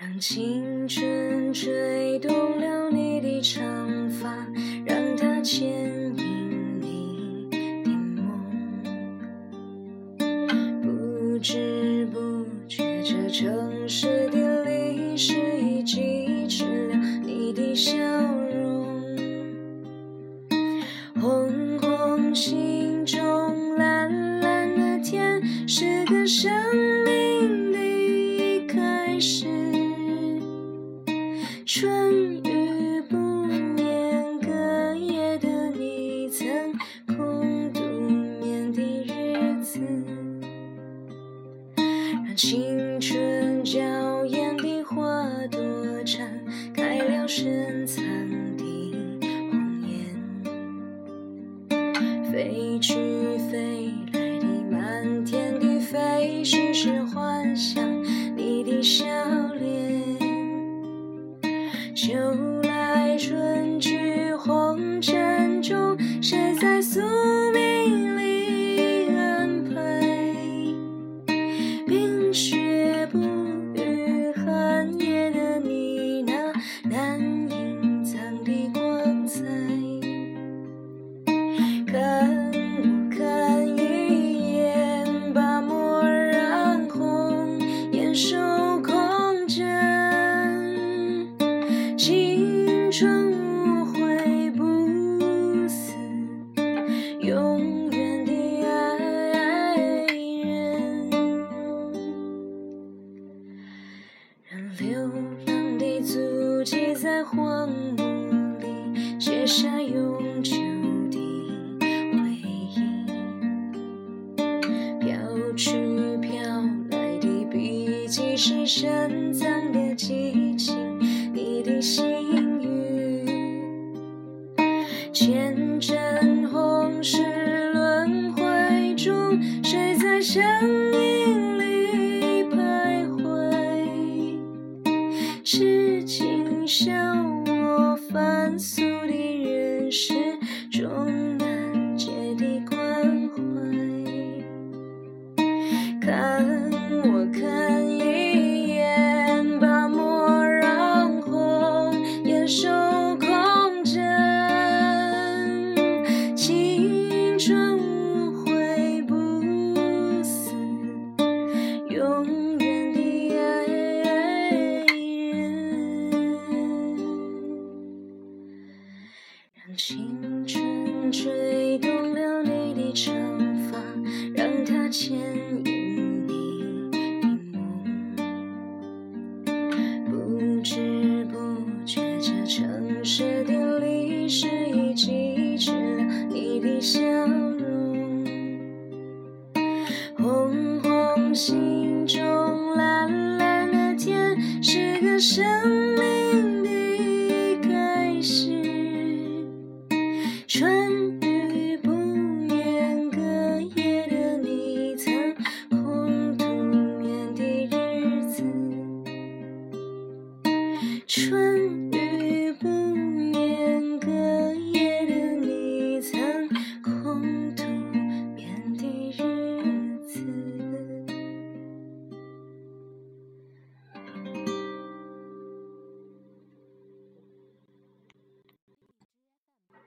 让青春吹动了你的长发，让它牵引你的梦。不知不觉，这城市的历史已记吃了你的笑让青春娇艳的花朵绽开了深藏的红颜。飞去飞来的满天的飞絮，是幻想青春无悔不死，永远的爱人。让流浪的足迹在荒漠里写下永久的回忆。飘去飘来的笔迹是深藏的激情，生命里徘徊？痴情笑我凡俗的人世青春吹动了你的长发，让它牵引你的梦。不知不觉，这城市的历史已记吃了你的笑容。红红心中，蓝蓝的天，是个生春。